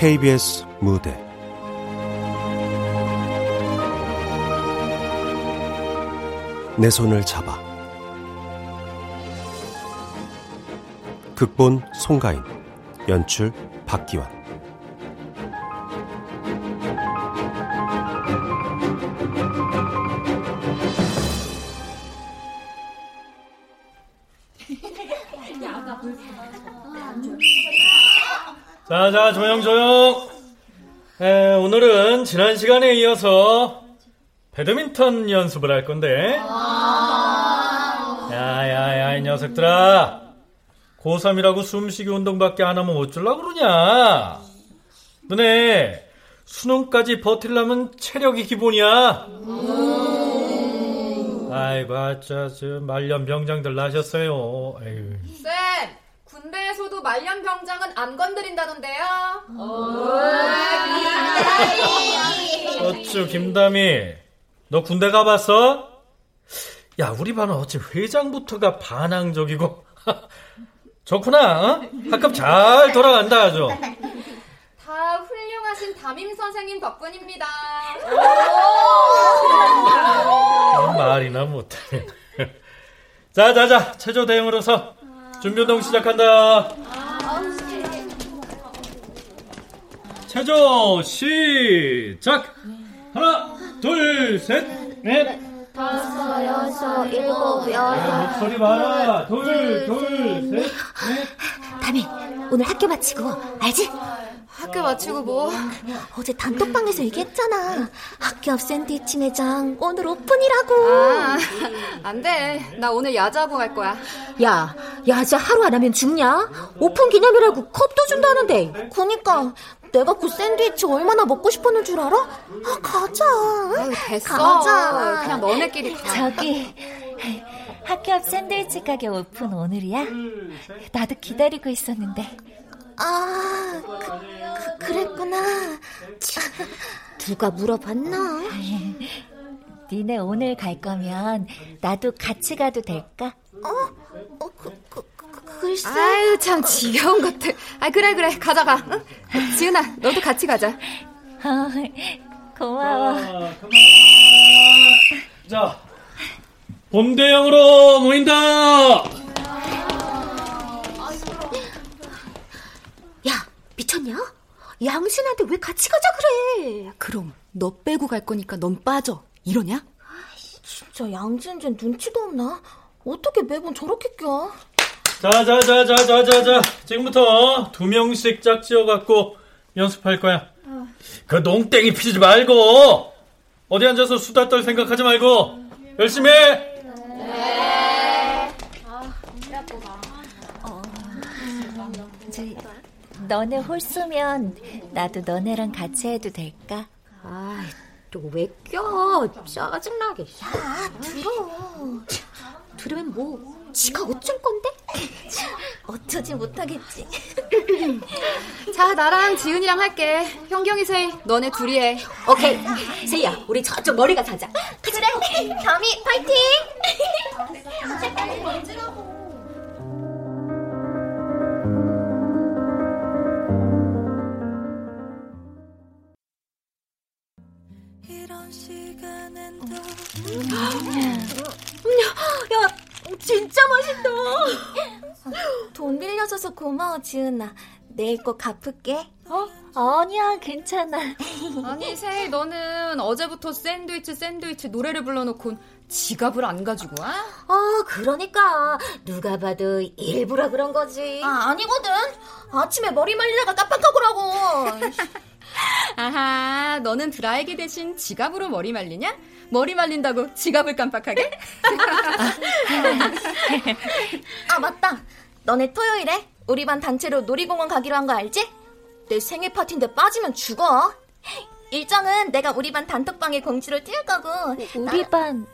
KBS 무대. 내 손을 잡아. 극본 송가인 연출 박기환 자, 자, 조용, 조용. 에, 오늘은 지난 시간에 이어서 배드민턴 연습을 할 건데. 야, 야, 야, 이 녀석들아. 고3이라고 숨쉬기 운동밖에 안 하면 어쩌려고 그러냐? 너네 수능까지 버틸려면 체력이 기본이야. 아이고, 아짜, 저, 말년 병장들 나셨어요. 에휴. 쌤, 군대에서도 말년 병장은 안 건드린다던데요. 어쭈, 김다미. 너 군대 가봤어? 야, 우리 반은 어째 회장부터가 반항적이고. 좋구나, 어? 학급 잘 돌아간다, 아주. 다 훌륭하신 담임 선생님 덕분입니다. 어, 말이나 못해. 자, 자, 자, 체조 대응으로서 준비운동 시작한다. 체조 시작! 하나, 둘, 셋, 넷. 다섯, 여섯, 일곱, 야, 여덟. 목소리 봐라. 둘, 둘, 셋, 넷. 다미, 오늘 학교 마치고, 알지? 학교 마치고 뭐? 어제 단톡방에서 얘기했잖아. 학교 앞 샌드위치 매장 오늘 오픈이라고. 아, 안 돼. 나 오늘 야자부 갈 거야. 야, 야자 하루 안 하면 죽냐? 오픈 기념이라고 컵도 준다는데. 그니까 내가 그 샌드위치 얼마나 먹고 싶었는 줄 알아? 아, 가자. 아유, 됐어. 가자. 그냥 너네끼리 가. 저기 학교 앞 샌드위치 가게 오픈 오늘이야? 나도 기다리고 있었는데 아, 그, 그, 랬구나 누가 물어봤나? 니네 오늘 갈 거면 나도 같이 가도 될까? 어, 그, 그, 그, 글쎄. 아유, 참 지겨운 것들. 아, 그래, 그래. 가자 가. 응? 지은아, 너도 같이 가자. 어, 고마워 자, 그만. 자, 본대형으로 모인다. 미쳤냐? 양신한테 왜 같이 가자 그래? 그럼 너 빼고 갈 거니까 넌 빠져. 이러냐? 진짜 양진진 눈치도 없나? 어떻게 매번 저렇게 껴? 자, 자, 자, 자, 자, 자, 자. 지금부터 두 명씩 짝지어 갖고 연습할 거야. 그 농땡이 피지 말고 어디 앉아서 수다 떨 생각하지 말고 열심히 해. 너네 홀쏘면 나도 너네랑 같이 해도 될까? 아, 또왜 껴? 짜증나게. 야, 들어. 들으면 뭐? 지가 어쩔 건데? 어쩌지 못하겠지. 자, 나랑 지은이랑 할게. 현경이 세이, 너네 둘이 해. 오케이, 세희야, 우리 저쪽 머리가 자자. 그래, 담이 파이팅! 야, 진짜 맛있다. 돈 빌려줘서 고마워, 지은아. 내일 꼭 갚을게. 어? 아니야 괜찮아 아니, 세이, 너는 어제부터 샌드위치, 샌드위치 노래를 불러놓고 지갑을 안 가지고 와? 아, 그러니까 누가 봐도 일부러 그런 거지. 아, 아니거든. 아침에 머리 말리다가 깜빡하고라고. 아하, 너는 드라이기 대신 지갑으로 머리 말리냐? 머리 말린다고 지갑을 깜빡하게? 아, 맞다. 너네 토요일에 우리 반 단체로 놀이공원 가기로 한 거 알지? 내 생일 파티인데 빠지면 죽어. 일정은 내가 우리 반 단톡방에 공지를 띄울 거고. 우리 반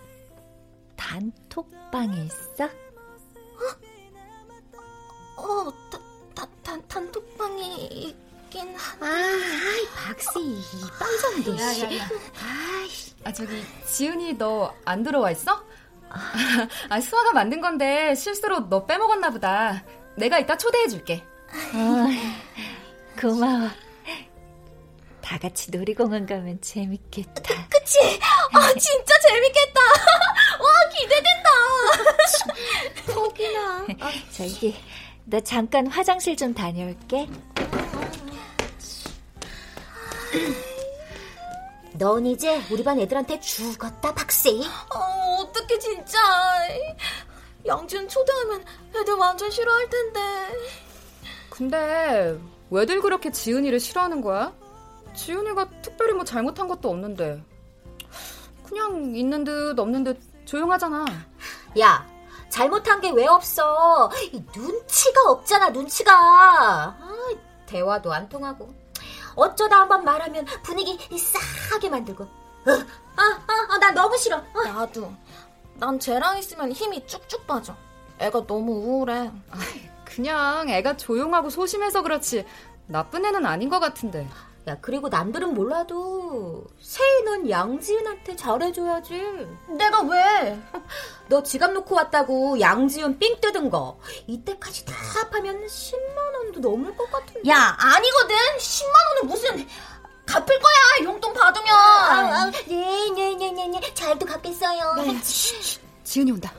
단톡방에 있어? 어, 다, 다, 단, 단톡방이 있긴 하... 아, 박씨, 이 빵전도 씨. 아, 저기, 지은이 너 안 들어와 있어? 아, 수아가 만든 건데 실수로 너 빼먹었나 보다. 내가 이따 초대해 줄게. 어, 고마워 다 같이 놀이공원 가면 재밌겠다. 그, 그치? 아, 진짜 재밌겠다. 와, 기대된다. 거기나. 저기, 나 잠깐 화장실 좀 다녀올게. 넌 이제 우리 반 애들한테 죽었다, 박세희. 어, 어떡해, 진짜. 양지은 초대하면 애들 완전 싫어할 텐데. 근데 왜들 그렇게 지은이를 싫어하는 거야? 지은이가 특별히 뭐 잘못한 것도 없는데. 그냥 있는 듯 없는 듯 조용하잖아. 야, 잘못한 게 왜 없어? 눈치가 없잖아, 눈치가. 아, 대화도 안 통하고. 어쩌다 한번 말하면 분위기 싸하게 만들고. 어, 아, 아, 아, 나 너무 싫어. 어. 나도. 난 쟤랑 있으면 힘이 쭉쭉 빠져. 애가 너무 우울해. 그냥 애가 조용하고 소심해서 그렇지 나쁜 애는 아닌 것 같은데. 야, 그리고 남들은 몰라도 세희는 양지은한테 잘해줘야지. 내가 왜? 너 지갑 놓고 왔다고 양지은 삥 뜯은 거 이때까지 다 합하면 10만 원도 넘을 것 같은데. 야, 아니거든. 10만 원은 무슨 갚을 거야. 용돈 받으면. 아, 아, 네, 네, 네, 네, 네. 잘도 갚겠어요. 네. 쉿, 지은이 온다.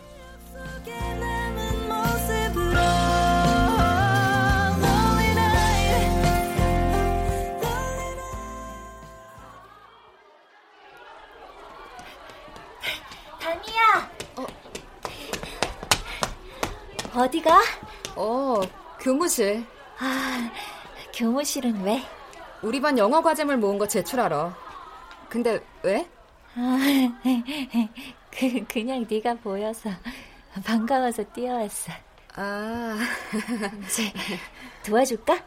어디가? 어, 교무실. 아, 교무실은 왜? 우리 반 영어 과제물 모은 거 제출하러. 근데 왜? 아, 그 그냥 네가 보여서 반가워서 뛰어왔어. 아, 이제 도와줄까?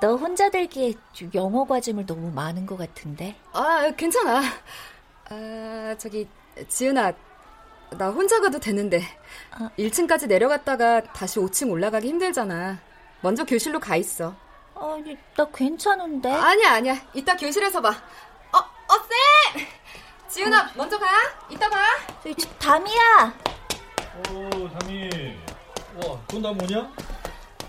너 혼자 들기에 영어 과제물 너무 많은 것 같은데. 아, 괜찮아. 아, 저기 지은아, 나 혼자 가도 되는데 어. 1층까지 내려갔다가 다시 5층 올라가기 힘들잖아. 먼저 교실로 가 있어. 아니, 나 괜찮은데. 아니야, 아니야. 이따 교실에서 봐. 어, 어, 쌤! 지은아, 먼저 가. 이따 봐. 담이야. 오, 담임. 와, 그건 다 뭐냐?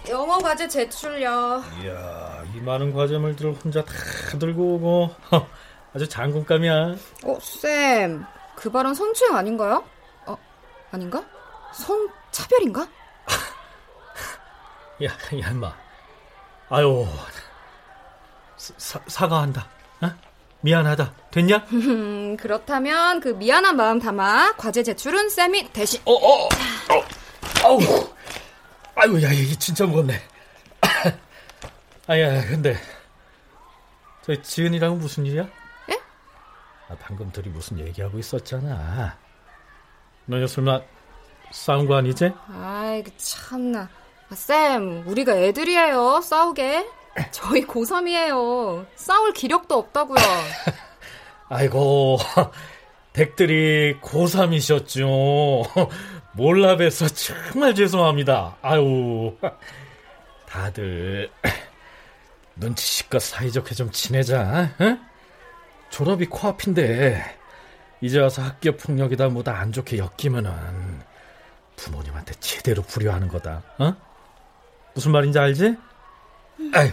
영어 과제 제출요. 이야, 이 많은 과제물들을 혼자 다 들고 오고. 아주 장군감이야. 어, 쌤. 그 발언 성추행 아닌가요? 어, 아닌가? 성차별인가? 야, 야, 인마. 아유, 사, 사과한다. 어? 미안하다. 됐냐? 음, 그렇다면 그 미안한 마음 담아 과제 제출은 쌤이 대신. 어, 어, 어, 아우, 아유, 야, 이게 진짜 무겁네. 아야, 근데 저 지은이랑은 무슨 일이야? 예? 아, 방금 둘이 무슨 얘기하고 있었잖아. 너네 설마 싸운 거 아니지? 아이, 그 참나. 아, 쌤, 우리가 애들이에요. 싸우게. 저희 고3이에요. 싸울 기력도 없다고요. 아이고, 댁들이 고3이셨죠. 몰라 뵈서 정말 죄송합니다. 아유, 다들 눈치껏 사이좋게 좀 지내자. 응? 졸업이 코앞인데 이제 와서 학교 폭력이다 뭐다 안 좋게 엮이면은 부모님한테 제대로 불효하는 거다. 어? 무슨 말인지 알지? 아유,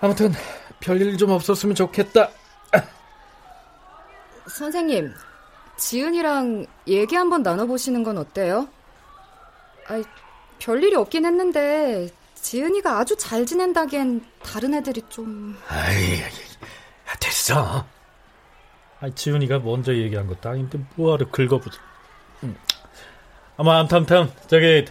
아무튼 별일 좀 없었으면 좋겠다. 선생님, 지은이랑 얘기 한번 나눠보시는 건 어때요? 아이, 별일이 없긴 했는데, 지은이가 아주 잘 지낸다기엔 다른 애들이 좀. 아이, 됐어. 아, 지훈이가 먼저 얘기한 것도 아닌데 뭐하러 긁어보자. 음. 아마 암탐탐 저기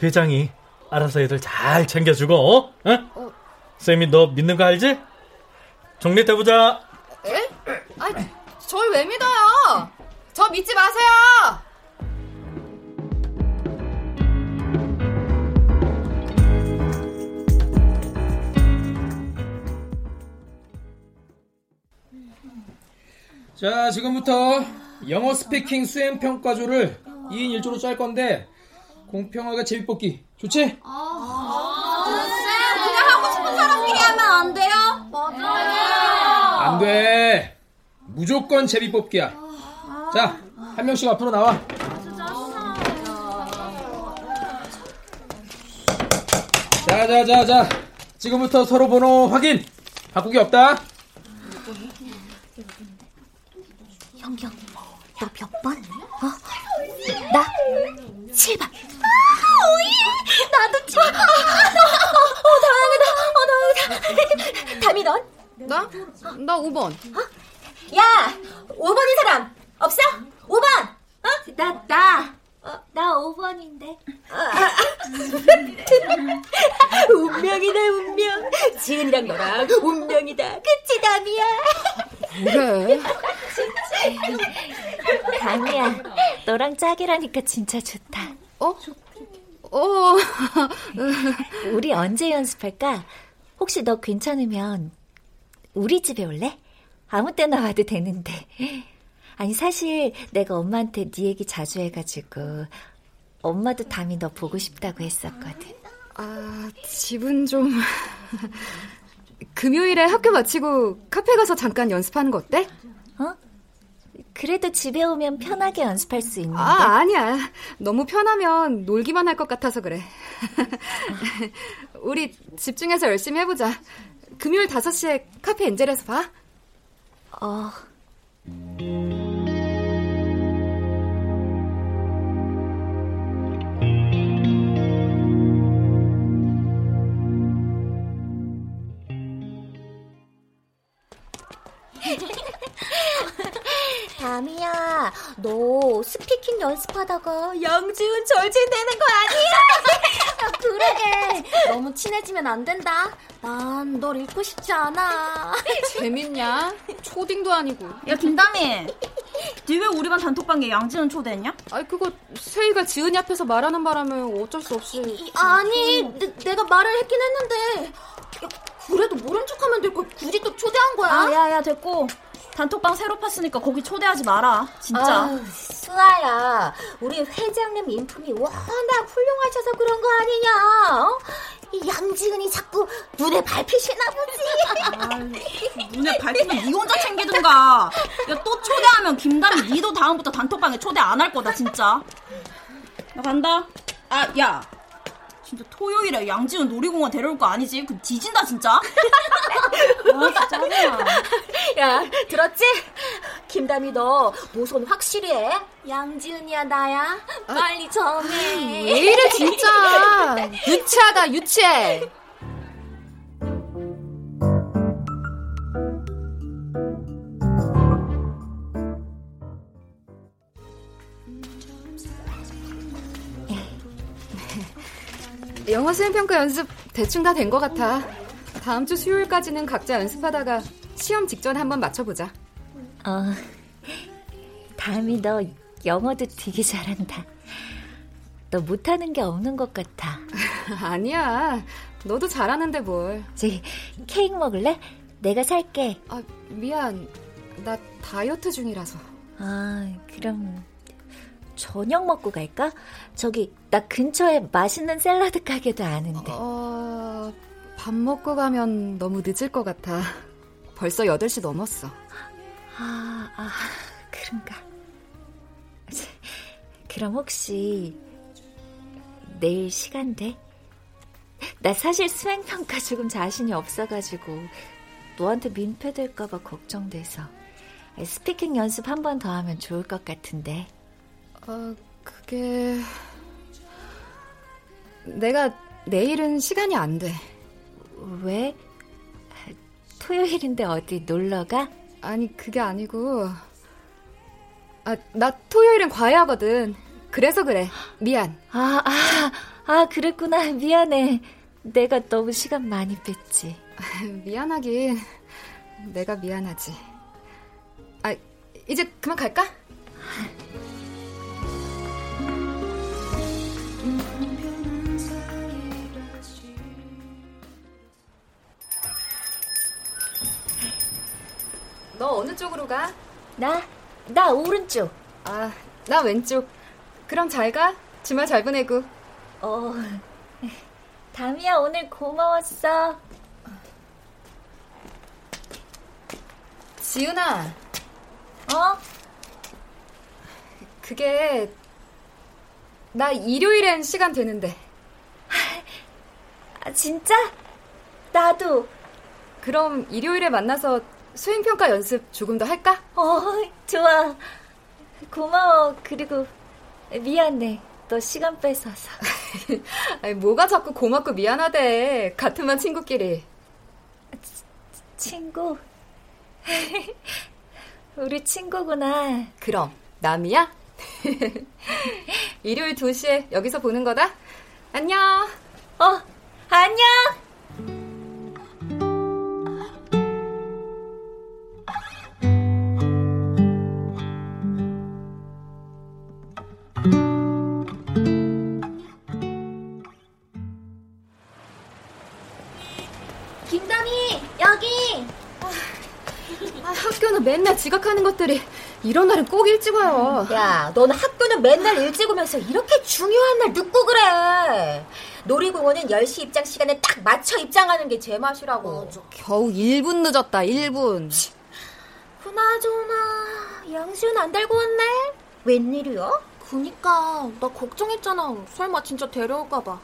회장이 알아서 애들 잘 챙겨주고, 어? 어? 쌤이 너 믿는 거 알지? 정리 해보자. 에? 아, 절왜 믿어요? 저 믿지 마세요. 자, 지금부터 영어 스피킹 수행 평가조를 2인 1조로 짤 건데 공평하게 제비뽑기 좋지? 그냥 하고 싶은 사람끼리 하면 안 돼요? 맞아요. 안 돼. 무조건 제비뽑기야. 자, 한 명씩 앞으로 나와. 자, 자, 자, 자. 지금부터 서로 번호 확인. 바꾸기 없다. 형경, 너 몇 번? 어? 나 7번. 아, 오예! 나도 7번. 어, 어, 다행이다. 어, 다행이다. 담이 넌? 나? 나 5번. 야, 5번인 사람 없어? 5번. 어? 나, 나. 어, 나 5번인데. 운명이다, 운명. 지은이랑 너랑 운명이다. 그치, 담이야? 그래. 담이야, 너랑 짝이라니까 진짜 좋다. 어? 어. 우리 언제 연습할까? 혹시 너 괜찮으면 우리 집에 올래? 아무 때나 와도 되는데. 아니 사실 내가 엄마한테 네 얘기 자주 해가지고 엄마도 담이 너 보고 싶다고 했었거든. 아, 집은 좀 금요일에 학교 마치고 카페 가서 잠깐 연습하는 거 어때? 어? 그래도 집에 오면 편하게 연습할 수 있는데. 아, 아니야. 너무 편하면 놀기만 할 것 같아서 그래. 우리 집중해서 열심히 해보자. 금요일 5시에 카페 엔젤에서 봐. 어. 담이야, 너 스피킹 연습하다가 양지은 절친되는 거 아니야? 아, 그러게. 너무 친해지면 안 된다. 난 널 잃고 싶지 않아. 재밌냐? 초딩도 아니고. 야 김다미 니왜 우리 반 단톡방에 양지은 초대했냐? 아이, 그거 세이가 지은이 앞에서 말하는 바람에 어쩔 수 없이. 아니, 내, 가 말을 했긴 했는데. 야, 그래도 모른 척하면 될 걸 굳이 또 초대한 거야? 아 야야 됐고 단톡방 새로 팠으니까 거기 초대하지 마라 진짜 아유, 수아야, 우리 회장님 인품이 워낙 훌륭하셔서 그런 거 아니냐? 어? 이 양지은이 자꾸 눈에 밟히시나 보지. 눈에 밟히면 니 혼자 챙기든가 야 또 초대하면 김다미 니도 다음부터 단톡방에 초대 안 할 거다 진짜 나 간다 아 야 진짜 토요일에 양지은 놀이공원 데려올 거 아니지? 그 뒤진다 진짜 아 진짜 짜증나 야, 들었지? 김담이 너 노손 확실히 해. 양지은이야 나야. 빨리 정해. 왜 이래, 진짜. 유치하다, 유치해. 영어 수행평가 연습 대충 다 된 것 같아. 다음 주 수요일까지는 각자 연습하다가 시험 직전에 한번 맞춰보자. 어. 담이 너 영어도 되게 잘한다. 너 못하는 게 없는 것 같아. 아니야. 너도 잘하는데 뭘. 저기 케이크 먹을래? 내가 살게. 아, 미안. 나 다이어트 중이라서. 아, 그럼 저녁 먹고 갈까? 저기 나 근처에 맛있는 샐러드 가게도 아는데. 어, 밥 먹고 가면 너무 늦을 것 같아. 벌써 8시 넘었어. 아, 아, 그런가. 그럼 혹시 내일 시간 돼? 나 사실 수행평가 조금 자신이 없어가지고 너한테 민폐될까봐 걱정돼서 스피킹 연습 한 번 더 하면 좋을 것 같은데. 어, 그게... 내가 내일은 시간이 안 돼. 왜? 토요일인데 어디 놀러 가? 아니, 그게 아니고... 아, 나 토요일엔 과외하거든. 그래서 그래. 미안. 아, 아, 아, 그랬구나. 미안해. 내가 너무 시간 많이 뺐지. 미안하긴. 내가 미안하지. 아, 이제 그만 갈까? 너 어느 쪽으로 가? 나, 나 오른쪽. 아, 나 왼쪽. 그럼 잘 가. 주말 잘 보내고. 어, 담이야 오늘 고마웠어. 지은아, 어? 그게 나 일요일엔 시간 되는데. 아, 진짜? 나도. 그럼 일요일에 만나서 수행평가 연습 조금 더 할까? 어, 좋아. 고마워. 그리고 미안해. 너 시간 뺏어서. 아니, 뭐가 자꾸 고맙고 미안하대. 같은 반 친구끼리. 친구? 우리 친구구나. 그럼 남이야? 일요일 2시에 여기서 보는 거다. 안녕. 어, 안녕. 하는 것들이 이런 날은 꼭 일찍 와요. 야, 너는 학교는 맨날 일찍 오면서 이렇게 중요한 날 늦고 그래. 놀이공원은 10시 입장 시간에 딱 맞춰 입장하는 게 제맛이라고. 겨우 1분 늦었다. 1분. 그나저나 양지은 안 달고 왔네? 웬일이야? 그니까 나 걱정했잖아. 설마 진짜 데려올까봐.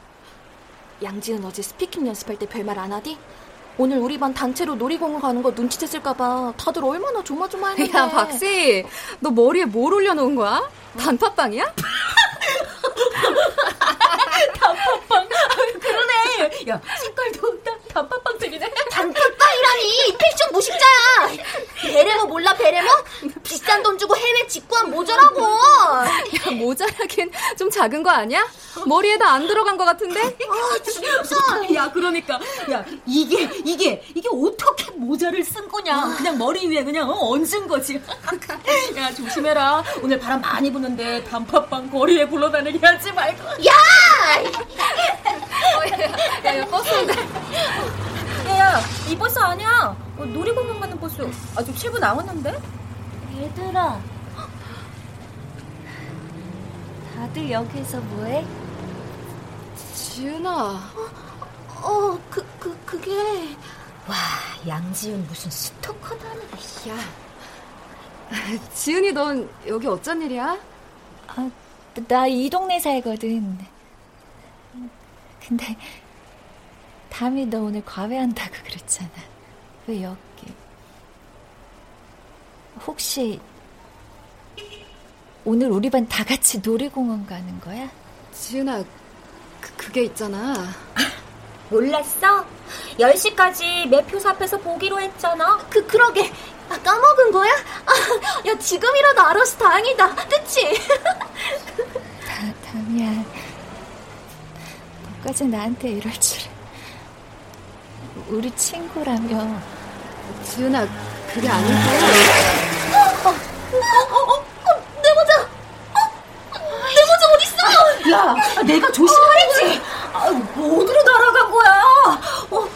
양지은 어제 스피킹 연습할 때 별말 안 하디? 오늘 우리 반 단체로 놀이공원 가는 거 눈치챘을까봐 다들 얼마나 조마조마했는데. 야, 박씨. 너 머리에 뭘 올려놓은 거야? 단팥빵이야? 단팥빵. 그러네. 야, 색깔도 딱 단팥빵색이네. 단팥빵이라니. 패션 무식자야. 베레모 몰라, 베레모? 비싼 돈 주고 해외 직구한 모자라고. 야, 모자라긴 좀 작은 거 아니야? 머리에 다 안 들어간 거 같은데? 아, 진짜. 야, 그러니까. 야, 이게, 이게, 이게 어떻게 모자를 쓴 거냐. 그냥 머리 위에 그냥 어, 얹은 거지. 야, 조심해라. 오늘 바람 많이 부는데 단팥빵 거리에 굴러다니게 하지 말고. 야! 어, 야, 야, 버스 온다. 야, 야, 이 버스 아니야. 어, 놀이공원 가는 버스. 아직 7분 남았는데? 얘들아. 다들 여기서 뭐해? 지은아. 어, 그, 그, 그게. 와, 양지은 무슨 스토커다니. 야. 지은이 넌 여기 어쩐 일이야? 아, 나 이 동네 살거든. 근데 담이 너 오늘 과외한다고 그랬잖아. 왜 여기? 혹시 오늘 우리 반 다 같이 놀이공원 가는 거야? 지은아, 그, 그게 있잖아. 몰랐어? 10시까지 매표소 앞에서 보기로 했잖아. 그, 그러게. 아, 까먹은 거야? 아, 야, 지금이라도 알아서 다행이다. 그치? 다, 담이야. 너까지 나한테 이럴 줄은. 우리 친구라며. 지은아, 그게 아니고. 어, 어, 어, 내 모자! 어, 내 모자 어딨어? 야, 내가 조심하랬지. 아, 어디로 날아간 거야? 어, 어,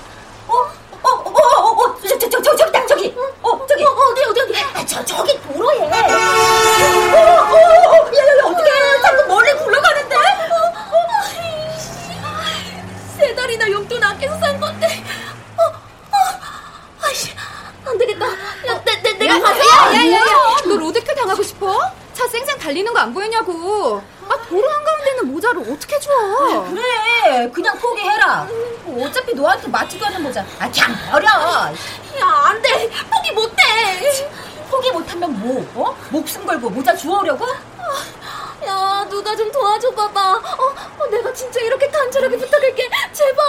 어, 어, 어, 어, 저, 저, 저, 저, 저기, 딱 저기. 어, 저기. 어, 어디, 어디, 어디? 아, 저, 저기 도로에. 어, 어, 어, 야, 야, 야, 어떡해. 자꾸 멀리 굴러가는데? 달이나 용돈 아껴서 산 건데. 어, 어, 아이씨, 안 되겠다. 야, 내, 내, 내가 가서. 야, 야, 야, 야. 너 로드킬 당하고 싶어? 차 쌩쌩 달리는 거 안 보이냐고. 아, 도로 한가운데는 모자를 어떻게 줘? 그래, 그냥 포기해라. 어차피 너한테 맞지도 않는 모자. 아, 그냥 버려. 야, 안 돼. 포기 못 해. 포기 못하면 뭐, 어? 목숨 걸고 모자 주워오려고? 야, 누가 좀 도와줘 봐봐. 어, 어, 내가 진짜 이렇게 간절하게 부탁할게. 제발.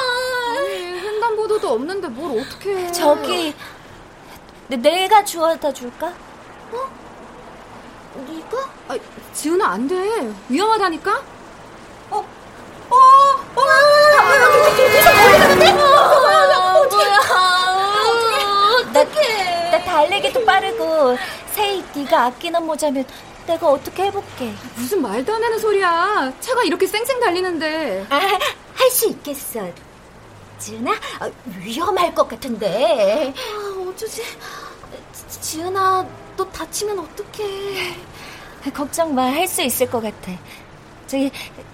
아니, 횡단보도도 없는데 뭘 어떻게 해. 저기, 내, 내가 주워다 줄까? 네가? 아, 지은아, 안 돼. 위험하다니까? 어, 어, 어, 나, 나 달리기도 빠르고, 세이 네가 아끼는 모자면 내가 어떻게 해볼게. 무슨 말도 안 되는 소리야. 차가 이렇게 쌩쌩 달리는데. 아, 할 수 있겠어. 지은아, 어, 위험할 것 같은데. 아, 어쩌지? 지- 지은아, 너 다치면 어떡해. 걱정 마, 할 수 있을 것 같아. 저기,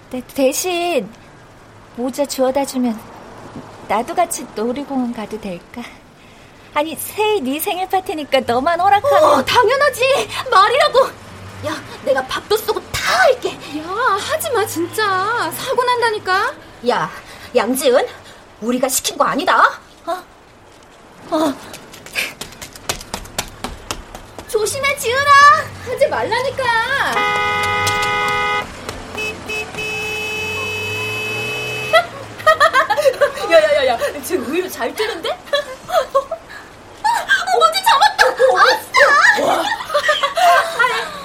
대, 대신 모자 주워다 주면 나도 같이 놀이공원 가도 될까? 아니, 세이 네 생일 파티니까 너만 허락하면. 어, 당연하지. 말이라고. 야, 내가 밥도 쏘고 다 할게. 야, 하지 마, 진짜. 사고 난다니까? 야, 양지은, 우리가 시킨 거 아니다. 어, 어. 조심해, 지은아! 하지 말라니까! 야야야야, 지금 의외로 잘 뛰는데? 어디 잡았다! 아싸!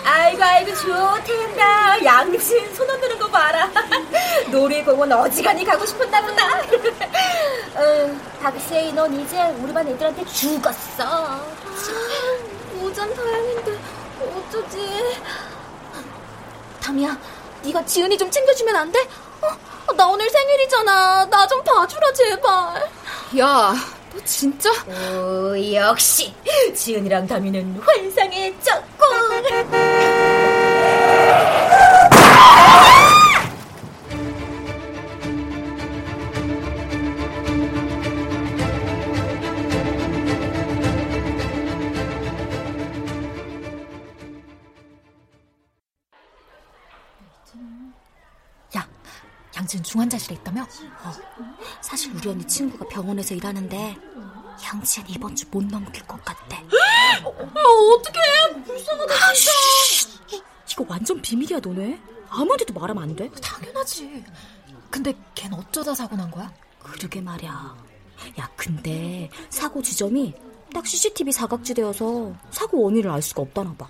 아이고 아이고 좋댄다 양진 손 흔드는 거 봐라 놀이공원 어지간히 가고 싶었나 보다. 응, 박세희 넌 이제 우리 반 애들한테 죽었어. 오전 다행인데 어쩌지? 담이야 네가 지은이 좀 챙겨주면 안 돼? 어, 나 오늘 생일이잖아. 나 좀 봐주라 제발. 야, 너 진짜? 오 역시 지은이랑 담이는 환상 어. 사실 우리 언니 친구가 병원에서 일하는데 양지은 이번 주 못 넘길 것 같대 아, 어떡해 불쌍하다 진짜 이거 완전 비밀이야 너네 아무한테도 말하면 안 돼? 당연하지. 근데 걘 어쩌다 사고 난 거야? 그러게 말이야 야 근데 사고 지점이 딱 CCTV 사각지대여서 사고 원인을 알 수가 없다나 봐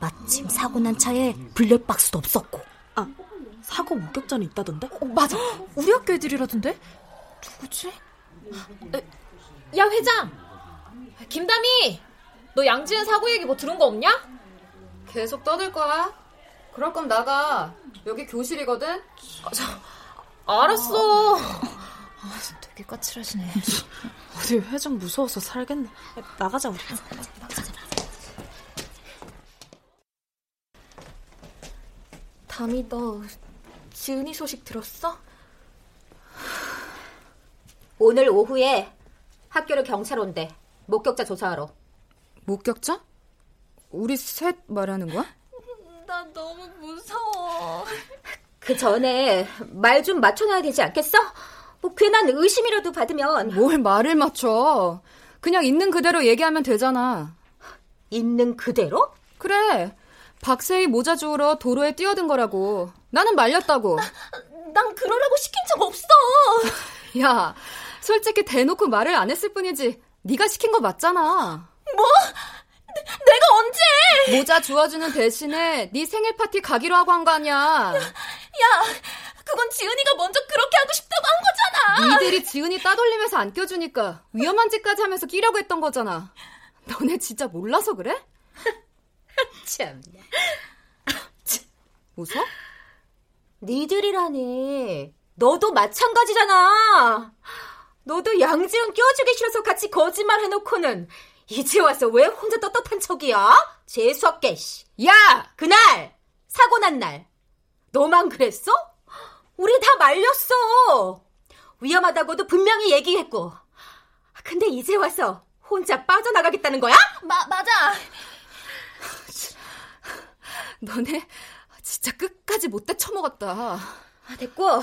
마침 사고 난 차에 블랙박스도 없었고 아, 사고 목격자는 있다던데? 어, 맞아. 우리 학교 애들이라던데? 누구지? 야 회장 김다미 너 양지은 사고 얘기 뭐 들은 거 없냐? 계속 떠들 거야? 그럴 거면 나가. 여기 교실이거든? 알았어 되게 까칠하시네. 어디 회장 무서워서 살겠네. 나가자, 우리. 담이 너 지은이 소식 들었어? 오늘 오후에 학교로 경찰 온대 목격자 조사하러 목격자? 우리 셋 말하는 거야? 나 너무 무서워 그 전에 말 좀 맞춰놔야 되지 않겠어? 뭐 괜한 의심이라도 받으면 뭘 말을 맞춰. 그냥 있는 그대로 얘기하면 되잖아. 있는 그대로? 그래. 박세희 모자 주우러 도로에 뛰어든 거라고. 나는 말렸다고. 난 그러라고 시킨 적 없어 야, 솔직히 대놓고 말을 안 했을 뿐이지. 네가 시킨 거 맞잖아. 뭐? 내가 언제 모자 주워주는 대신에 네 생일 파티 가기로 하고 한 거 아니야. 야 그건 지은이가 먼저 그렇게 하고 싶다고 한 거잖아 니들이 지은이 따돌리면서 안 껴주니까 위험한 짓까지 하면서 끼려고 했던 거잖아. 너네 진짜 몰라서 그래? 참 웃어? 니들이라니 너도 마찬가지잖아 너도 양지은 껴주기 싫어서 같이 거짓말 해놓고는 이제 와서 왜 혼자 떳떳한 척이야? 재수없게 씨. 야! 그날 사고 난 날 너만 그랬어? 우리 다 말렸어 위험하다고도 분명히 얘기했고 근데 이제 와서 혼자 빠져나가겠다는 거야? 마, 맞아 너네 진짜 끝까지 못돼 처먹었다. 아, 됐고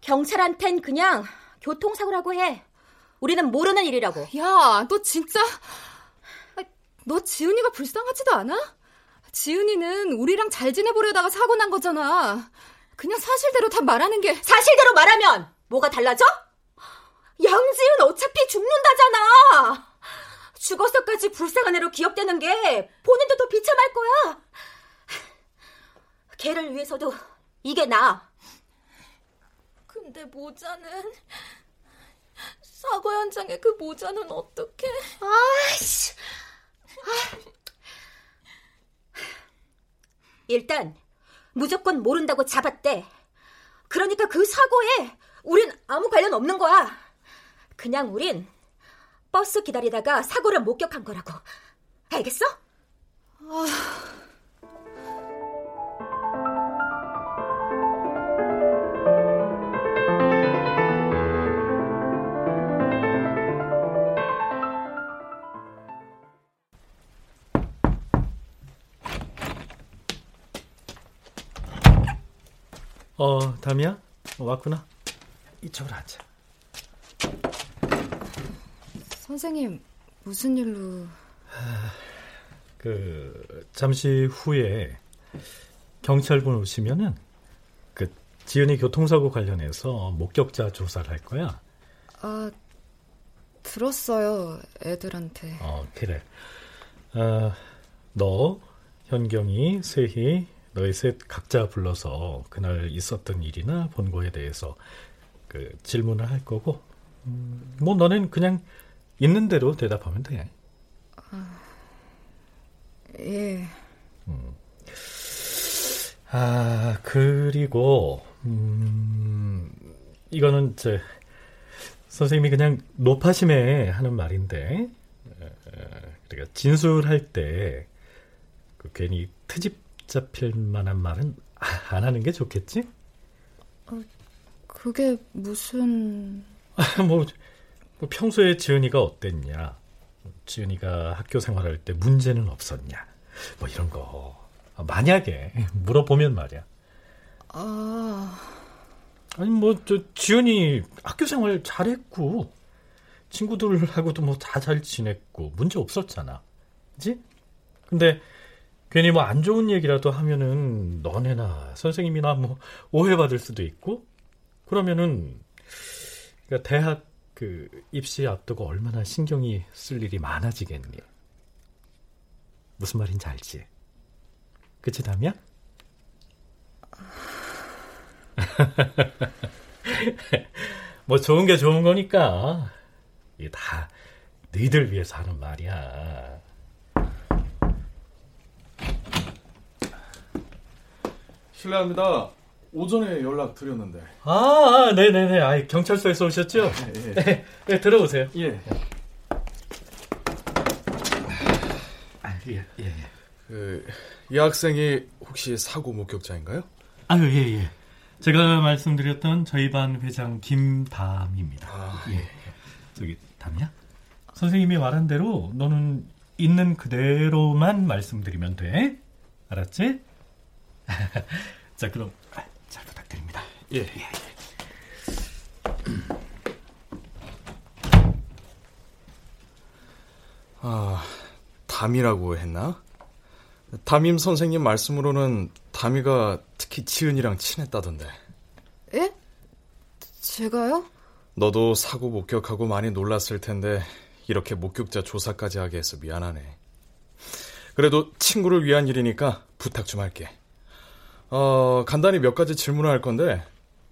경찰한텐 그냥 교통사고라고 해 우리는 모르는 일이라고 야, 너 진짜 아, 너 지은이가 불쌍하지도 않아? 지은이는 우리랑 잘 지내보려다가 사고 난 거잖아. 그냥 사실대로 다 말하는 게 사실대로 말하면 뭐가 달라져? 양지은 어차피 죽는다잖아. 죽어서까지 불쌍한 애로 기억되는 게 본인도 더 비참할 거야. 걔를 위해서도 이게 나. 근데 모자는 사고 현장에 그 모자는 어떻게? 아이씨. 일단 무조건 모른다고 잡았대. 그러니까 그 사고에 우린 아무 관련 없는 거야. 그냥 우린 버스 기다리다가 사고를 목격한 거라고. 알겠어? 어, 담이야? 어, 왔구나. 이쪽으로 앉아. 선생님, 무슨 일로... 그, 잠시 후에 경찰분 오시면은 그 지은이 교통사고 관련해서 목격자 조사를 할 거야. 아, 들었어요, 애들한테. 어, 그래. 아, 너, 현경이, 세희, 너희 셋 각자 불러서 그날 있었던 일이나 본 거에 대해서 그 질문을 할 거고, 음, 뭐 너는 그냥 있는 대로 대답하면 돼. 아, 예. 음. 아, 그리고, 음, 이거는 제, 선생님이 그냥 높아심에 하는 말인데, 그러니까 진술할 때, 그 괜히 트집 잡힐 만한 말은 안 하는 게 좋겠지? 어, 그게 무슨... 뭐, 뭐 평소에 지은이가 어땠냐? 지은이가 학교 생활할 때 문제는 없었냐? 뭐 이런 거. 만약에 물어보면 말이야. 아. 아니 뭐 저 지은이 학교 생활 잘했고 친구들하고도 뭐 다 잘 지냈고 문제 없었잖아. 그지? 근데 괜히 뭐 안 좋은 얘기라도 하면은 너네나 선생님이나 뭐 오해받을 수도 있고 그러면은 그러니까 대학 그 입시 앞두고 얼마나 신경이 쓸 일이 많아지겠니? 무슨 말인지 알지? 그치 담이야? 뭐 좋은 게 좋은 거니까 이게 다 너희들 위해서 하는 말이야. 실례합니다. 오전에 연락 드렸는데. 아, 네네네. 아, 경찰서에서 오셨죠? 예, 예. 네, 네, 들어오세요. 예. 아, 예, 예. 그, 이 학생이 혹시 사고 목격자인가요? 아유, 예, 예. 제가 말씀드렸던 저희 반 회장 김담입니다. 아, 예. 저기, 담이야? 선생님이 말한 대로 너는 있는 그대로만 말씀드리면 돼. 알았지? 자, 그럼 잘 부탁드립니다. 예. 예, 예. 아, 담이라고 했나? 담임 선생님 말씀으로는 담이가 특히 지은이랑 친했다던데. 예? 제가요? 너도 사고 목격하고 많이 놀랐을 텐데 이렇게 목격자 조사까지 하게 해서 미안하네. 그래도 친구를 위한 일이니까 부탁 좀 할게. 어, 간단히 몇 가지 질문을 할 건데,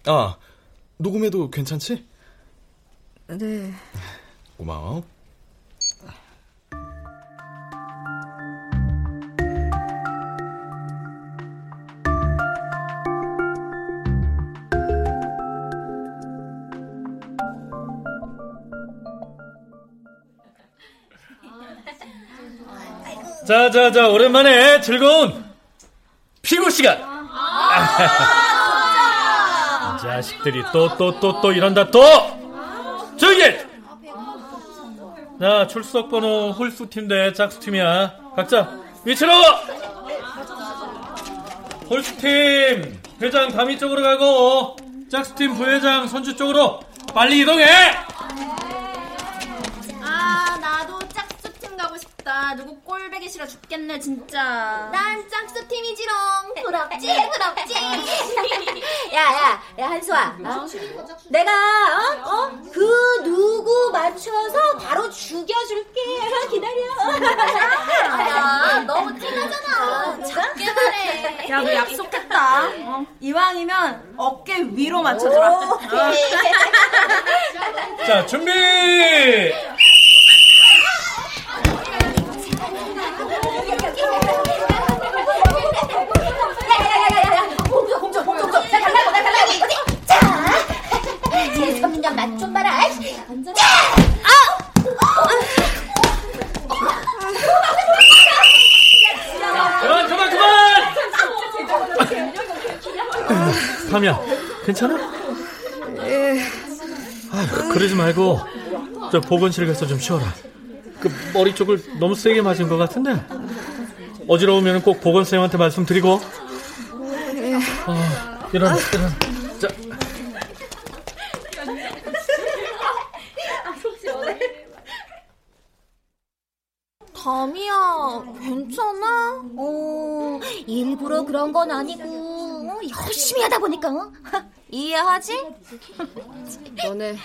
아, 녹음해도 괜찮지? 네. 고마워. 자, 자, 자, 오랜만에 즐거운 피구 시간. 아, 자식들이 또, 또, 또, 또 이런다, 또! 해! 자, 출석 번호 홀수 팀 대 짝수 팀이야. 각자 위치로! 홀수 팀, 회장 담이 쪽으로 가고, 짝수 팀 부회장 선주 쪽으로 빨리 이동해! 싶다. 누구 꼴배기 싫어 죽겠네, 진짜. 난 짝수 팀이지롱. 부럽지, 부럽지. 야, 야, 야, 한수아. 어? 내가, 어? 어? 그 누구 맞춰서 바로 죽여줄게. 기다려. 야, 너무 티나잖아. 작게 말해. 야, 너 약속했다. 어? 이왕이면 어깨 위로 맞춰주라. 어. 자, 준비! 야야야야야 공주 공주 공주 공주 나 달라고 나 달라고 어디 자 뒤에 점점 맛좀 봐라 자 그만, 그만, 그만! 담이야, 괜찮아? 예. 아휴, 그러지 말고 저 보건실 가서 좀 쉬어라. 그 머리 쪽을 너무 세게 맞은 것 같은데 어지러우면 꼭 보건쌤한테 말씀드리고. 예. 아, 일어나, 일어나. 자, 담이야, 괜찮아? 어, 일부러 그런 건 아니고, 어, 열심히 하다 보니까, 어? 이해하지? 너네,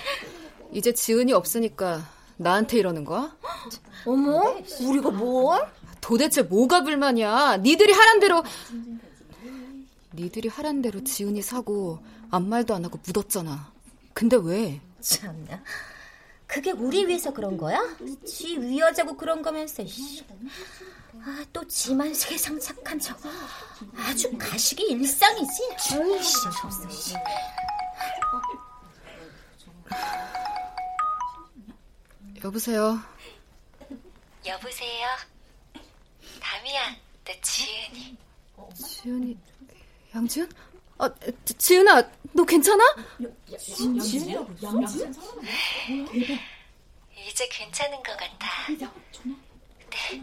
이제 지은이 없으니까 나한테 이러는 거야? 어머, 우리가 뭘? 도대체 뭐가 불만이야? 니들이 하란 대로 니들이 하란 대로 지은이 사고 아무 말도 안 하고 묻었잖아. 근데 왜? 참나. 그게 우리 위해서 그런 거야? 지 위하자고 그런 거면서. 아, 또 지만 세상 착한 척. 아주 가식이 일상이지. 씨, 없어, 씨. 여보세요. 여보세요. 담이야, 나 지은이. 지은이, 양지은? 아, 지은아, 너 괜찮아? 지은이? 양지은? 이제 괜찮은 것 같아. 네.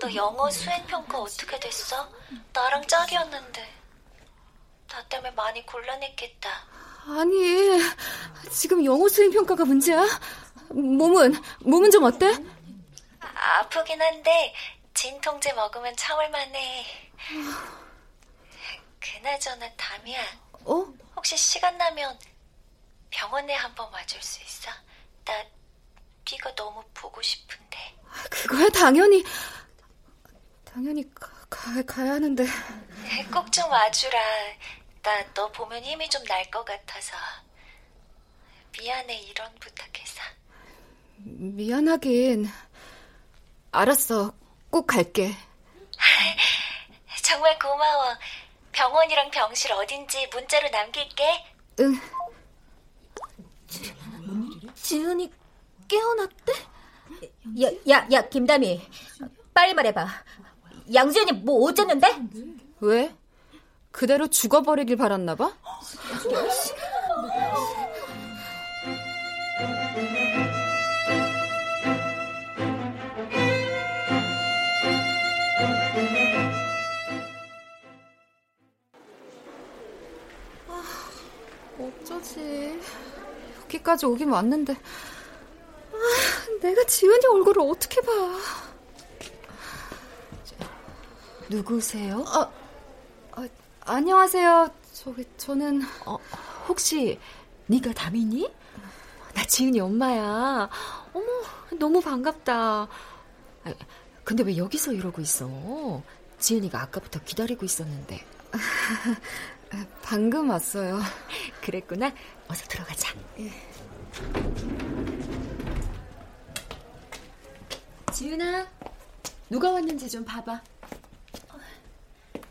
너 영어 수행 평가 어떻게 됐어? 나랑 짝이었는데. 나 때문에 많이 곤란했겠다. 아니, 지금 영어 수행 평가가 문제야? 몸은, 몸은 좀 어때? 아, 아프긴 한데, 진통제 먹으면 참을만해. 그나저나 담이야. 어? 혹시 시간 나면 병원에 한번 와줄 수 있어? 나 네가 너무 보고 싶은데. 그거야 당연히 당연히 가, 가, 가야 하는데. 꼭 좀 와주라. 나 너 보면 힘이 좀 날 것 같아서. 미안해 이런 부탁해서. 미안하긴. 알았어. 꼭 갈게. 정말 고마워. 병원이랑 병실 어딘지 문자로 남길게. 응. 지은이 깨어났대? 야, 야, 야, 김다미. 빨리 말해봐. 양지은이 뭐 어쨌는데? 왜? 그대로 죽어버리길 바랐나 봐? 어쩌지. 여기까지 오긴 왔는데. 아, 내가 지은이 얼굴을 어떻게 봐. 누구세요? 아, 아, 안녕하세요. 저기, 저는. 어, 혹시, 네가 담이니? 나 지은이 엄마야. 어머, 너무 반갑다. 아, 근데 왜 여기서 이러고 있어? 지은이가 아까부터 기다리고 있었는데. 방금 왔어요. 그랬구나. 어서 들어가자. 예. 지은아, 누가 왔는지 좀 봐봐.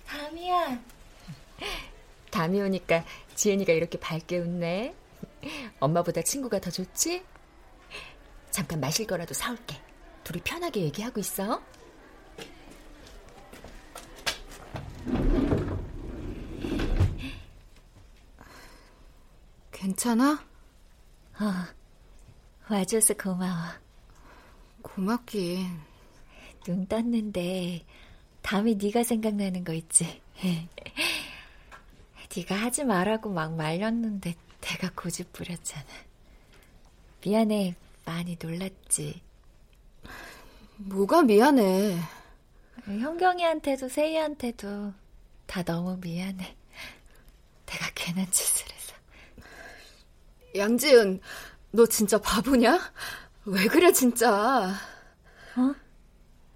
담이야. 담이 오니까 지은이가 이렇게 밝게 웃네. 엄마보다 친구가 더 좋지? 잠깐 마실 거라도 사올게. 둘이 편하게 얘기하고 있어. 괜찮아? 어, 와줘서 고마워. 고맙긴. 눈 떴는데 담이 네가 생각나는 거 있지? 네가 하지 말라고 막 말렸는데 내가 고집 부렸잖아. 미안해. 많이 놀랐지. 뭐가 미안해. 현경이한테도 세희한테도 다 너무 미안해. 내가 괜한 짓을 해서. 양지은, 너 진짜 바보냐? 왜 그래 진짜? 어?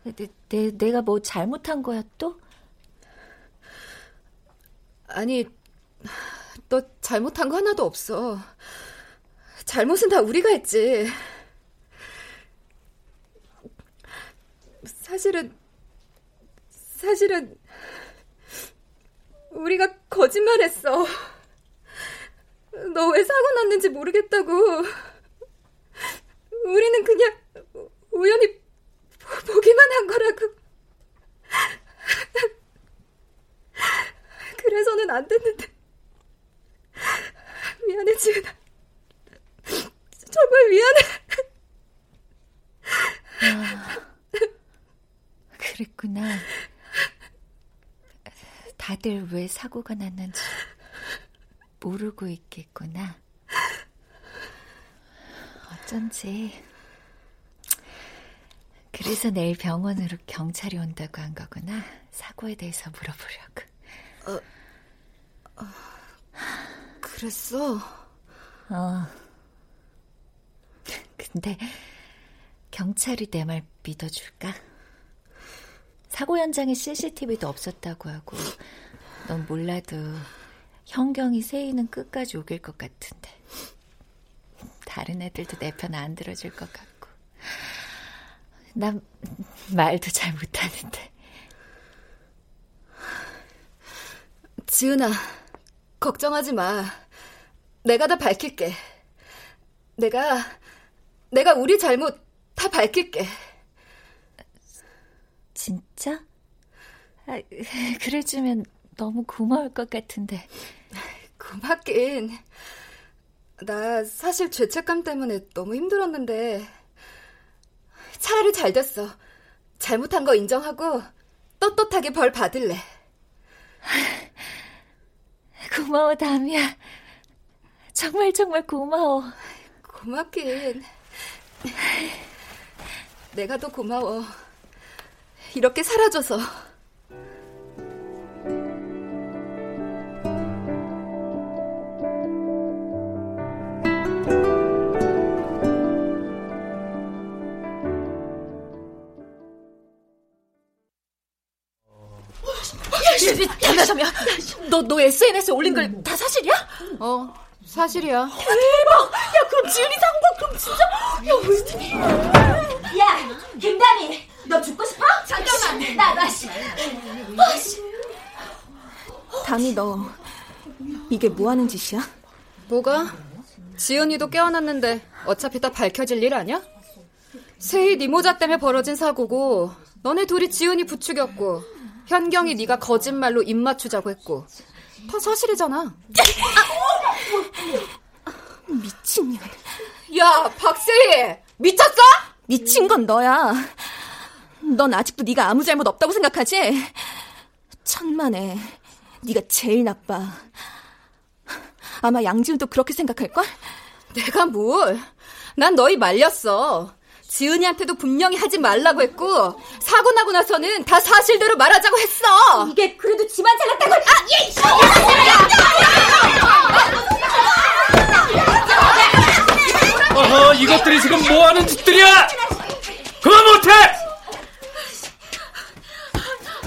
내, 내, 내가 뭐 잘못한 거야 또? 아니, 너 잘못한 거 하나도 없어. 잘못은 다 우리가 했지. 사실은, 사실은, 우리가 거짓말했어. 너 왜 사고 났는지 모르겠다고. 우리는 그냥 우연히 보기만 한 거라고. 그래서는 안 됐는데. 미안해, 지은아. 정말 미안해. 아, 그랬구나. 다들 왜 사고가 났는지 모르고 있겠구나. 어쩐지 그래서 내일 병원으로 경찰이 온다고 한 거구나. 사고에 대해서 물어보려고. 어, 어 그랬어? 어. 근데 경찰이 내 말 믿어줄까? 사고 현장에 CCTV도 없었다고 하고 넌 몰라도 현경이 세이는 끝까지 우길 것 같은데. 다른 애들도 내 편 안 들어줄 것 같고. 난 말도 잘 못하는데. 지은아 걱정하지 마. 내가 다 밝힐게. 내가 내가 우리 잘못 다 밝힐게. 진짜? 아, 그래주면 너무 고마울 것 같은데. 고맙긴. 나 사실 죄책감 때문에 너무 힘들었는데 차라리 잘 됐어. 잘못한 거 인정하고 떳떳하게 벌 받을래. 고마워, 다미야. 정말 정말 고마워. 고맙긴. 내가 더 고마워. 이렇게 사라져서. 잠깐 너, 너 SNS에 올린 걸다 사실이야? 어 사실이야 대박 야 그럼 지은이 상관 그럼 진짜 야 무슨 일이야 야 김다미 너 죽고 싶어? 잠깐만 나 다시 아씨 담이 너 이게 뭐 하는 짓이야? 뭐가? 지은이도 깨어났는데 어차피 다 밝혀질 일 아니야? 세희 네 모자 때문에 벌어진 사고고 너네 둘이 지은이 부추겼고 현경이 네가 거짓말로 입 맞추자고 했고 다 사실이잖아. 미친년. 야, 박세희! 미쳤어? 미친 건 너야. 넌 아직도 네가 아무 잘못 없다고 생각하지? 천만에 네가 제일 나빠. 아마 양지은도 그렇게 생각할걸? 내가 뭘? 난 너희 말렸어. 지은이한테도 분명히 하지 말라고 했고 사고 나고 나서는 다 사실대로 말하자고 했어. 이게 그래도 집안 잘났다고. 아, 예. 어허, 이것들이 지금 뭐 하는 짓들이야? 그만 못해!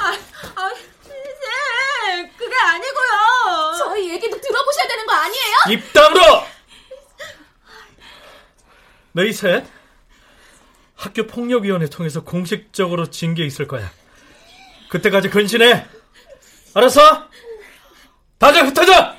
아, 아, 쌤, 그게 아니고요. 저희 얘기도 들어보셔야 되는 거 아니에요? 입 다물어! 너희 셋, 학교 폭력위원회 통해서 공식적으로 징계 있을 거야. 그때까지 근신해. 알았어? 다들 흩어져!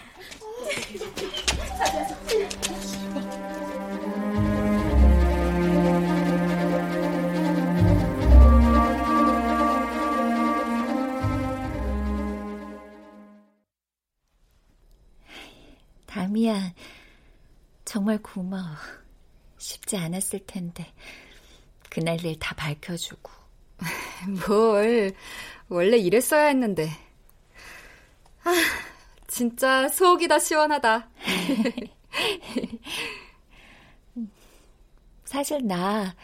다미야, 정말 고마워. 쉽지 않았을 텐데. 그날 일 다 밝혀주고. 뭘, 원래 이랬어야 했는데. 아, 진짜 속이 다 시원하다. 사실 나,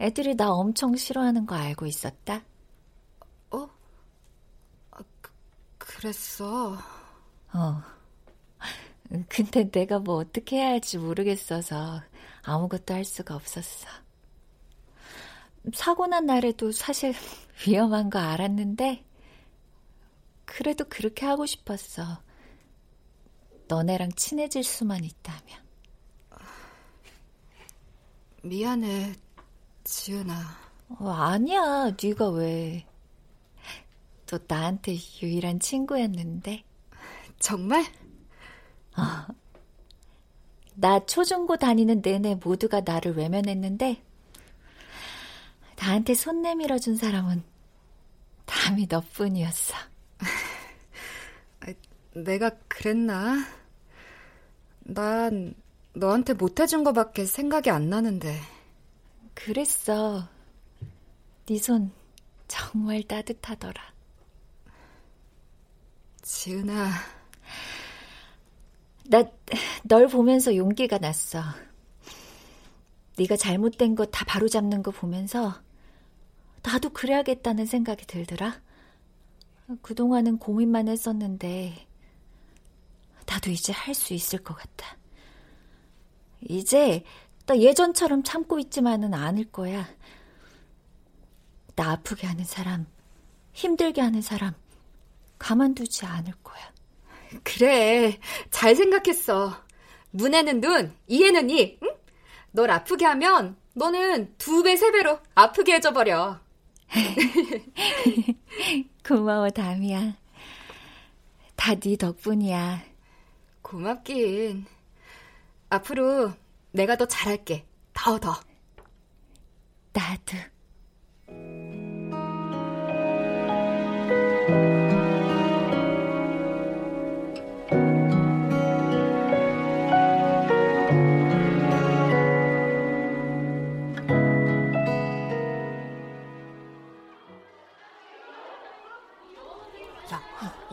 애들이 나 엄청 싫어하는 거 알고 있었다? 어? 아, 그, 그랬어. 어. 근데 내가 뭐 어떻게 해야 할지 모르겠어서 아무것도 할 수가 없었어. 사고 난 날에도 사실 위험한 거 알았는데, 그래도 그렇게 하고 싶었어. 너네랑 친해질 수만 있다면. 미안해, 지은아. 어, 아니야, 네가 왜. 너 나한테 유일한 친구였는데. 정말? 어. 나 초중고 다니는 내내 모두가 나를 외면했는데, 나한테 손 내밀어 준 사람은 담이 너뿐이었어. 내가 그랬나? 난 너한테 못해준 거밖에 생각이 안 나는데. 그랬어. 네 손 정말 따뜻하더라. 지은아. 나 널 보면서 용기가 났어. 네가 잘못된 거 다 바로잡는 거 보면서 나도 그래야겠다는 생각이 들더라. 그동안은 고민만 했었는데, 나도 이제 할 수 있을 것 같아. 이제 나 예전처럼 참고 있지만은 않을 거야. 나 아프게 하는 사람, 힘들게 하는 사람, 가만두지 않을 거야. 그래, 잘 생각했어. 눈에는 눈, 이에는 이, 응? 널 아프게 하면 너는 두 배, 세 배로 아프게 해줘버려. 고마워, 담이야. 다 네 덕분이야. 고맙긴. 앞으로 내가 더 잘할게. 더, 더. 나도.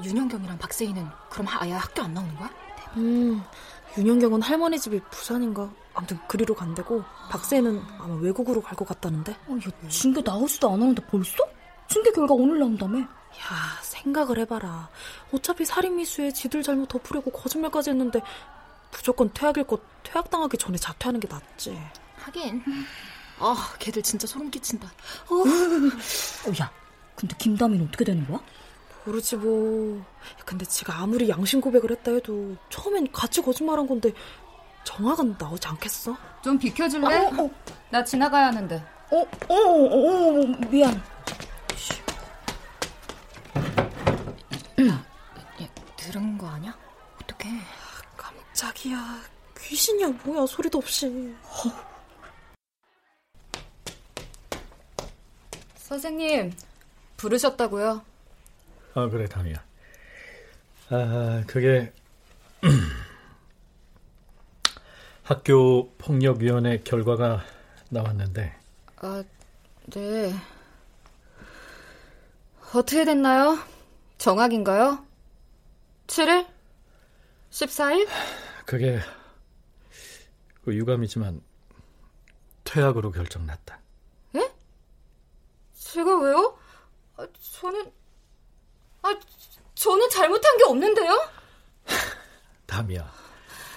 윤영경이랑 박세희는 그럼 아예 학교 안 나오는 거야? 음, 윤영경은 할머니 집이 부산인가? 아무튼 그리로 간대고 박세희는 아마 외국으로 갈 것 같다는데. 어, 야, 징계 나오지도 않았는데 벌써? 징계 결과 오늘 나온다며? 야, 생각을 해봐라. 어차피 살인미수에 지들 잘못 덮으려고 거짓말까지 했는데 무조건 퇴학일 것 퇴학당하기 전에 자퇴하는 게 낫지. 하긴. 아, 걔들 진짜 소름 끼친다. 어. 어, 야, 근데 김다미는 어떻게 되는 거야? 모르지 뭐. 근데 지가 아무리 양심 고백을 했다 해도 처음엔 같이 거짓말한 건데 정확은 나오지 않겠어? 좀 비켜줄래? 어, 어. 나 지나가야 하는데. 어, 어, 어, 어 미안. 야, 들은 거 아니야? 어떡해. 깜짝이야. 귀신이야 뭐야 소리도 없이. 어. 선생님 부르셨다고요? 아 그래 담이야. 아 그게 학교 폭력위원회 결과가 나왔는데. 아 네. 어떻게 됐나요? 정확인가요? 7일? 14일? 그게 그 유감이지만 퇴학으로 결정났다. 예? 제가 왜요? 아, 저는 아 저는 잘못한 게 없는데요? 담이야.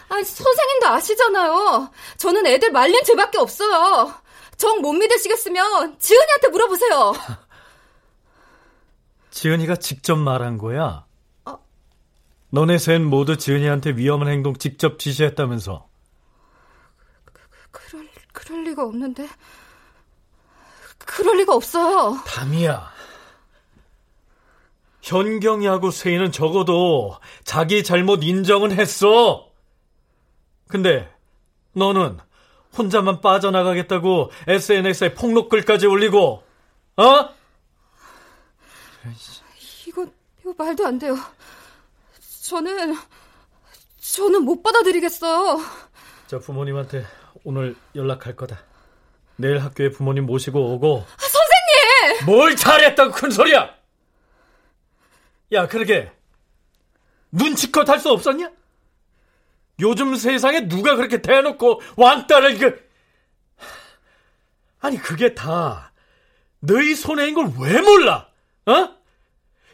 아 선생님도 아시잖아요. 저는 애들 말린 죄밖에 없어요. 정 못 믿으시겠으면 지은이한테 물어보세요. 지은이가 직접 말한 거야. 어? 너네 셋 모두 지은이한테 위험한 행동 직접 지시했다면서. 그, 그럴, 그럴 리가 없는데. 그럴 리가 없어요. 담이야. 현경이하고 세희는 적어도 자기 잘못 인정은 했어. 근데 너는 혼자만 빠져나가겠다고 SNS에 폭로글까지 올리고, 어? 이거, 이거 말도 안 돼요. 저는, 저는 못 받아들이겠어요. 자, 부모님한테 오늘 연락할 거다. 내일 학교에 부모님 모시고 오고. 아, 선생님! 뭘 잘했다고 큰 소리야! 야, 그러게. 눈치껏 할 수 없었냐? 요즘 세상에 누가 그렇게 대놓고 왕따를 그 아니 그게 다 너희 있는 걸왜 몰라? 어?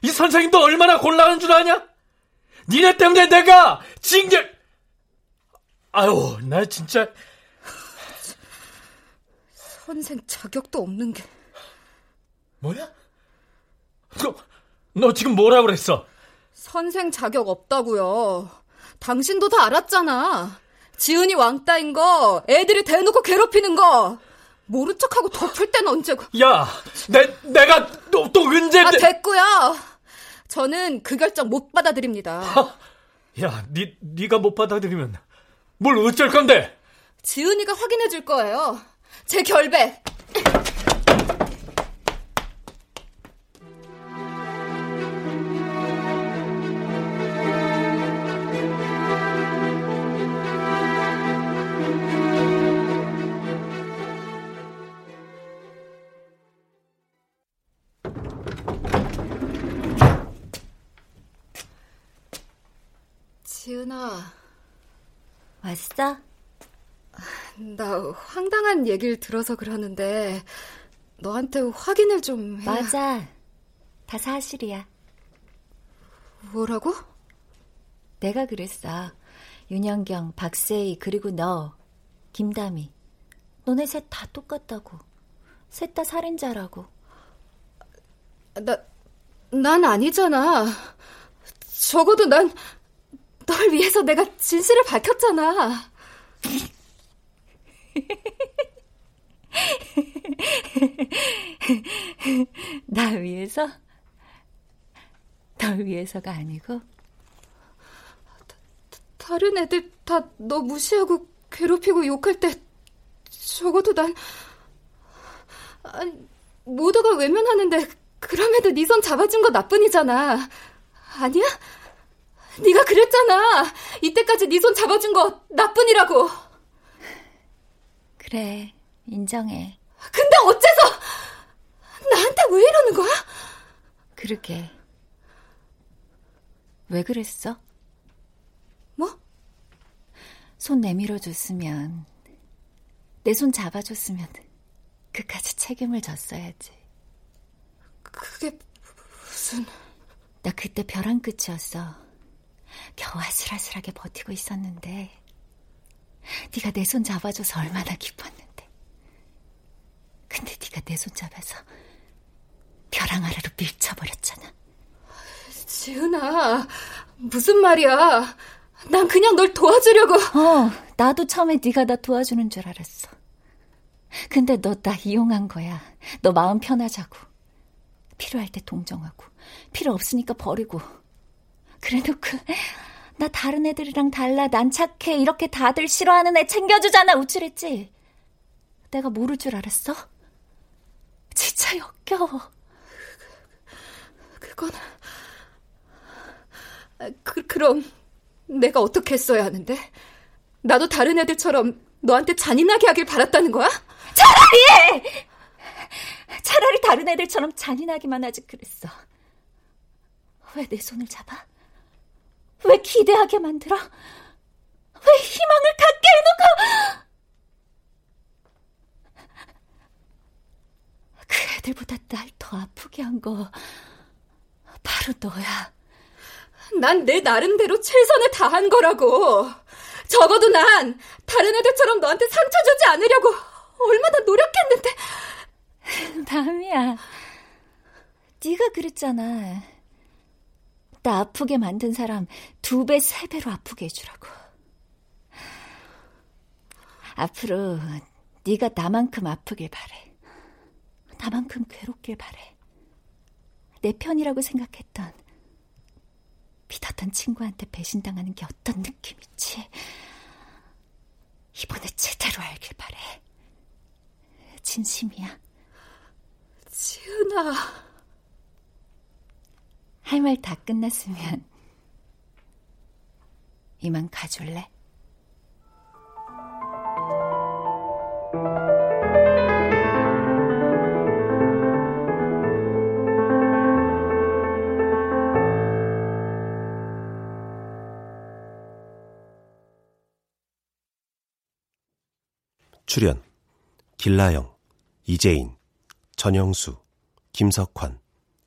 이 선생님도 얼마나 곤란한 줄 아냐? 니네 때문에 내가 징계 아유 나 진짜 선생 자격도 없는 게 뭐야? 너, 너 지금 뭐라 그랬어? 선생 자격 없다고요. 당신도 다 알았잖아. 지은이 왕따인 거, 애들이 대놓고 괴롭히는 거. 모른 척하고 덮을 땐 언제고. 야, 내, 내가 또, 또 언제. 아, 됐고요. 저는 그 결정 못 받아들입니다. 하, 야, 니, 니가 못 받아들이면 뭘 어쩔 건데? 지은이가 확인해 줄 거예요. 제 결백. 지은아. 왔어? 나 황당한 얘기를 들어서 그러는데 너한테 확인을 좀 해야... 맞아. 다 사실이야. 뭐라고? 내가 그랬어. 윤영경, 박세희, 그리고 너, 김다미. 너네 셋 다 똑같다고. 셋 다 살인자라고. 나, 난 아니잖아. 적어도 난 널 위해서 내가 진실을 밝혔잖아. 나 위해서? 널 위해서가 아니고? 다, 다른 애들 다 너 무시하고 괴롭히고 욕할 때 적어도 난 아니, 모두가 외면하는데 그럼에도 네 손 잡아준 거 나뿐이잖아. 아니야? 네가 그랬잖아. 이때까지 네 손 잡아준 거 나뿐이라고. 그래, 인정해. 근데 어째서 나한테 왜 이러는 거야? 그러게. 왜 그랬어? 뭐? 손 내밀어 줬으면, 내 손 잡아줬으면, 그까지 책임을 졌어야지. 그게 무슨... 나 그때 벼랑 끝이었어. 겨우 아슬아슬하게 버티고 있었는데 네가 내 손 잡아줘서 얼마나 기뻤는데. 근데 네가 내 손 잡아서 벼랑 아래로 밀쳐버렸잖아. 지은아, 무슨 말이야. 난 그냥 널 도와주려고. 어, 나도 처음에 네가 나 도와주는 줄 알았어. 근데 너 나 이용한 거야. 너 마음 편하자고. 필요할 때 동정하고, 필요 없으니까 버리고. 그래 놓고, 나 다른 애들이랑 달라, 난 착해, 이렇게 다들 싫어하는 애 챙겨주잖아, 우쭐했지? 내가 모를 줄 알았어? 진짜 역겨워. 그건, 그, 그럼, 내가 어떻게 했어야 하는데? 나도 다른 애들처럼 너한테 잔인하게 하길 바랐다는 거야? 차라리! 차라리 다른 애들처럼 잔인하기만 하지 그랬어. 왜 내 손을 잡아? 왜 기대하게 만들어? 왜 희망을 갖게 해놓고? 그 애들보다 날 더 아프게 한 거 바로 너야. 난 내 나름대로 최선을 다한 거라고. 적어도 난 다른 애들처럼 너한테 상처 주지 않으려고 얼마나 노력했는데. 남이야. 네가 그랬잖아. 나 아프게 만든 사람 두 배, 세 배로 아프게 해주라고. 앞으로 네가 나만큼 아프길 바래. 나만큼 괴롭길 바래. 내 편이라고 생각했던, 믿었던 친구한테 배신당하는 게 어떤 느낌이지? 이번에 제대로 알길 바래. 진심이야. 지은아. 할 말 다 끝났으면 이만 가줄래? 출연 길라영, 이재인, 전영수, 김석환,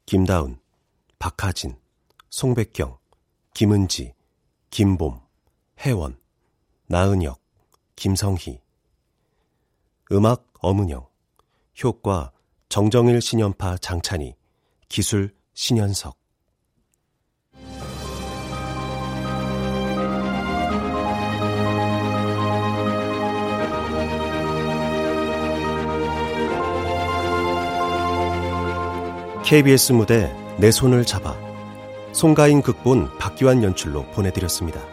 김다운, 박하진, 송백경, 김은지, 김봄, 혜원, 나은혁, 김성희. 음악 엄은영. 효과 정정일 신연파 장찬희. 기술 신현석. KBS 무대 내 손을 잡아 송가인 극본 박기환 연출로 보내드렸습니다.